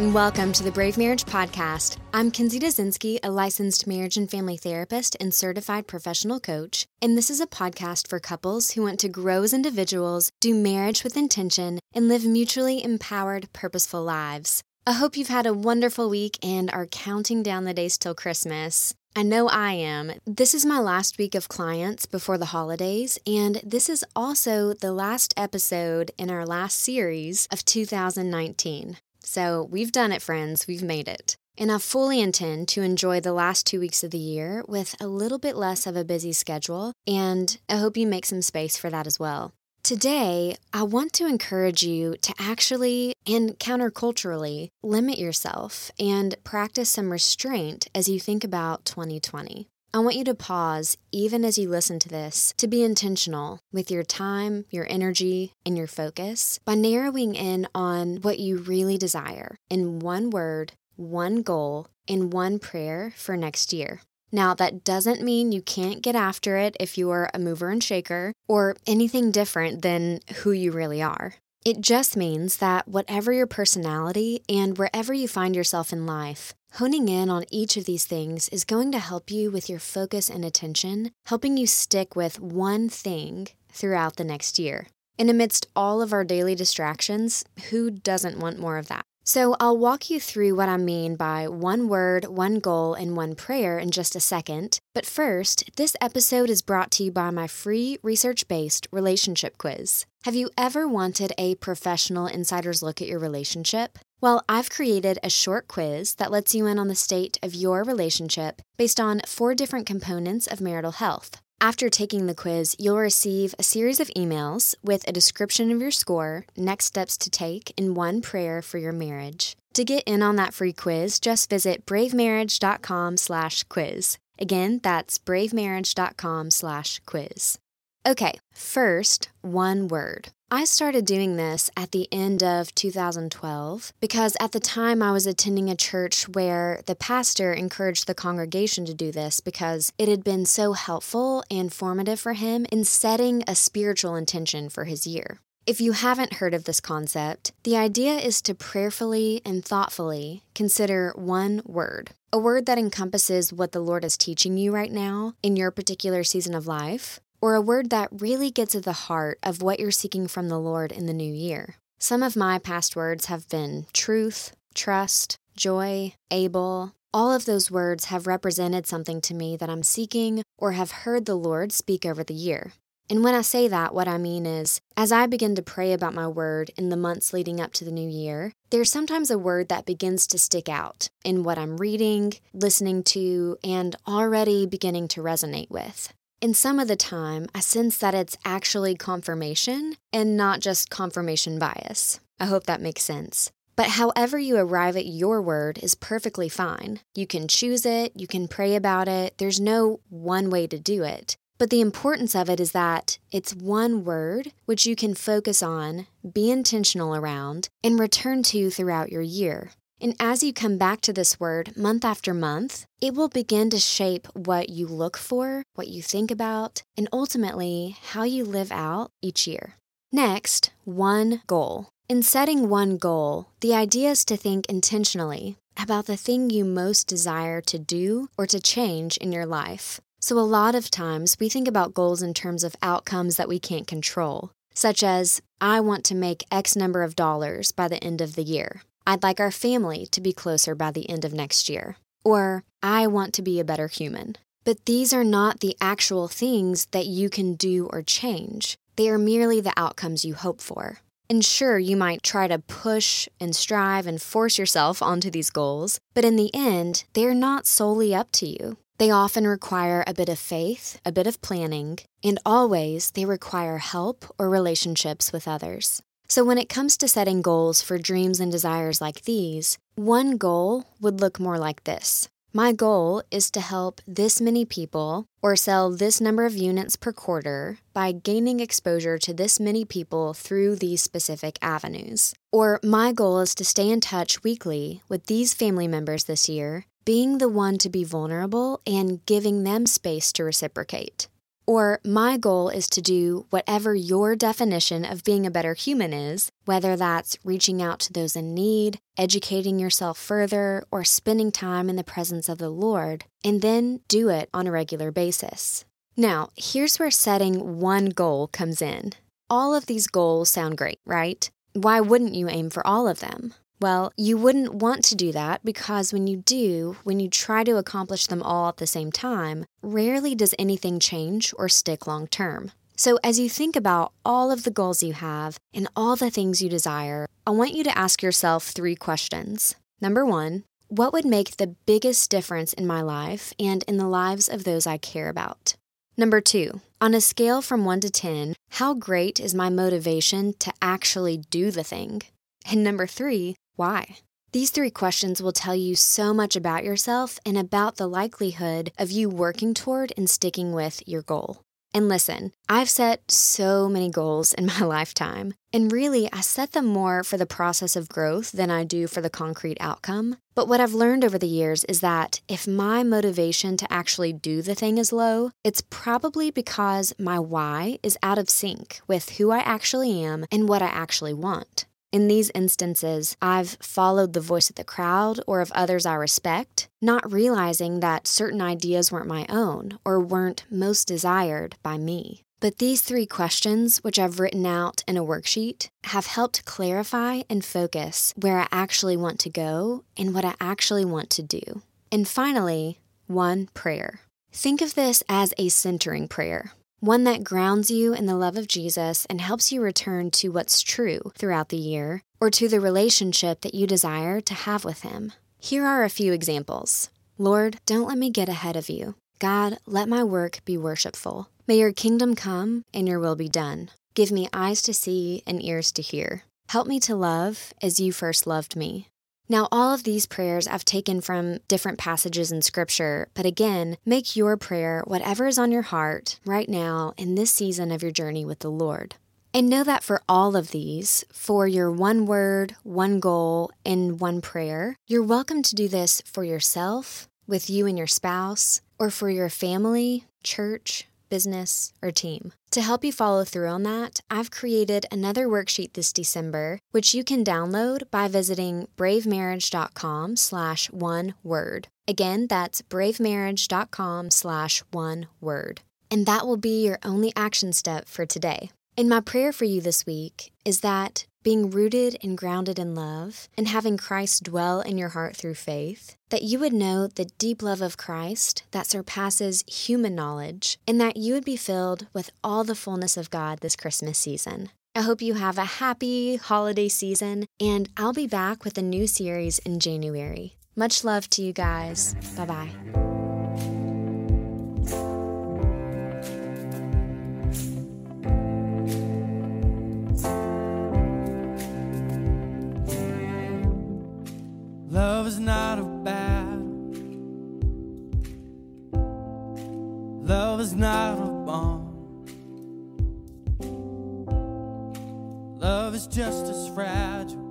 And welcome to the Brave Marriage Podcast. I'm Kinsey Dazinski, a licensed marriage and family therapist and certified professional coach, and this is a podcast for couples who want to grow as individuals, do marriage with intention, and live mutually empowered, purposeful lives. I hope you've had a wonderful week and are counting down the days till Christmas. I know I am. This is my last week of clients before the holidays, and this is also the last episode in our last series of 2019. So we've done it, friends. We've made it. And I fully intend to enjoy the last two weeks of the year with a little bit less of a busy schedule, and I hope you make some space for that as well. Today, I want to encourage you to actually and counterculturally limit yourself and practice some restraint as you think about 2020. I want you to pause, even as you listen to this, to be intentional with your time, your energy, and your focus by narrowing in on what you really desire in one word, one goal, and one prayer for next year. Now, that doesn't mean you can't get after it if you are a mover and shaker or anything different than who you really are. It just means that whatever your personality and wherever you find yourself in life, Honing in on each of these things is going to help you with your focus and attention, helping you stick with one thing throughout the next year. And amidst all of our daily distractions, who doesn't want more of that? So, I'll walk you through what I mean by one word, one goal, and one prayer in just a second. But first, this episode is brought to you by my free research based relationship quiz. Have you ever wanted a professional insider's look at your relationship? Well, I've created a short quiz that lets you in on the state of your relationship based on four different components of marital health. After taking the quiz, you'll receive a series of emails with a description of your score, next steps to take, and one prayer for your marriage. To get in on that free quiz, just visit bravemarriage.com/quiz. Again, that's bravemarriage.com/quiz. Okay, first, one word. I started doing this at the end of 2012 because at the time I was attending a church where the pastor encouraged the congregation to do this because it had been so helpful and formative for him in setting a spiritual intention for his year. If you haven't heard of this concept, the idea is to prayerfully and thoughtfully consider one word, a word that encompasses what the Lord is teaching you right now in your particular season of life, or a word that really gets at the heart of what you're seeking from the Lord in the new year. Some of my past words have been truth, trust, joy, able. All of those words have represented something to me that I'm seeking or have heard the Lord speak over the year. And when I say that, what I mean is, as I begin to pray about my word in the months leading up to the new year, there's sometimes a word that begins to stick out in what I'm reading, listening to, and already beginning to resonate with. In some of the time, I sense that it's actually confirmation and not just confirmation bias. I hope that makes sense. But however you arrive at your word is perfectly fine. You can choose it, you can pray about it, there's no one way to do it. But the importance of it is that it's one word which you can focus on, be intentional around, and return to throughout your year. And as you come back to this word month after month, it will begin to shape what you look for, what you think about, and ultimately how you live out each year. Next, one goal. In setting one goal, the idea is to think intentionally about the thing you most desire to do or to change in your life. So, a lot of times we think about goals in terms of outcomes that we can't control, such as, I want to make X number of dollars by the end of the year. I'd like our family to be closer by the end of next year. Or, I want to be a better human. But these are not the actual things that you can do or change. They are merely the outcomes you hope for. And sure, you might try to push and strive and force yourself onto these goals, but in the end, they're not solely up to you. They often require a bit of faith, a bit of planning, and always they require help or relationships with others. So, when it comes to setting goals for dreams and desires like these, one goal would look more like this My goal is to help this many people or sell this number of units per quarter by gaining exposure to this many people through these specific avenues. Or, my goal is to stay in touch weekly with these family members this year, being the one to be vulnerable and giving them space to reciprocate. Or, my goal is to do whatever your definition of being a better human is, whether that's reaching out to those in need, educating yourself further, or spending time in the presence of the Lord, and then do it on a regular basis. Now, here's where setting one goal comes in. All of these goals sound great, right? Why wouldn't you aim for all of them? Well, you wouldn't want to do that because when you do, when you try to accomplish them all at the same time, rarely does anything change or stick long term. So, as you think about all of the goals you have and all the things you desire, I want you to ask yourself three questions. Number one, what would make the biggest difference in my life and in the lives of those I care about? Number two, on a scale from 1 to 10, how great is my motivation to actually do the thing? And number three, why? These three questions will tell you so much about yourself and about the likelihood of you working toward and sticking with your goal. And listen, I've set so many goals in my lifetime, and really, I set them more for the process of growth than I do for the concrete outcome. But what I've learned over the years is that if my motivation to actually do the thing is low, it's probably because my why is out of sync with who I actually am and what I actually want. In these instances, I've followed the voice of the crowd or of others I respect, not realizing that certain ideas weren't my own or weren't most desired by me. But these three questions, which I've written out in a worksheet, have helped clarify and focus where I actually want to go and what I actually want to do. And finally, one prayer. Think of this as a centering prayer one that grounds you in the love of Jesus and helps you return to what's true throughout the year or to the relationship that you desire to have with Him. Here are a few examples Lord, don't let me get ahead of you. God, let my work be worshipful. May your kingdom come and your will be done. Give me eyes to see and ears to hear. Help me to love as you first loved me. Now, all of these prayers I've taken from different passages in Scripture, but again, make your prayer whatever is on your heart right now in this season of your journey with the Lord. And know that for all of these, for your one word, one goal, and one prayer, you're welcome to do this for yourself, with you and your spouse, or for your family, church, business, or team. To help you follow through on that, I've created another worksheet this December, which you can download by visiting bravemarriage.com slash one word. Again, that's bravemarriage.com slash one word. And that will be your only action step for today. And my prayer for you this week is that being rooted and grounded in love, and having Christ dwell in your heart through faith, that you would know the deep love of Christ that surpasses human knowledge, and that you would be filled with all the fullness of God this Christmas season. I hope you have a happy holiday season, and I'll be back with a new series in January. Much love to you guys. Bye bye. Is not a battle. Love is not a bond. Love is just as fragile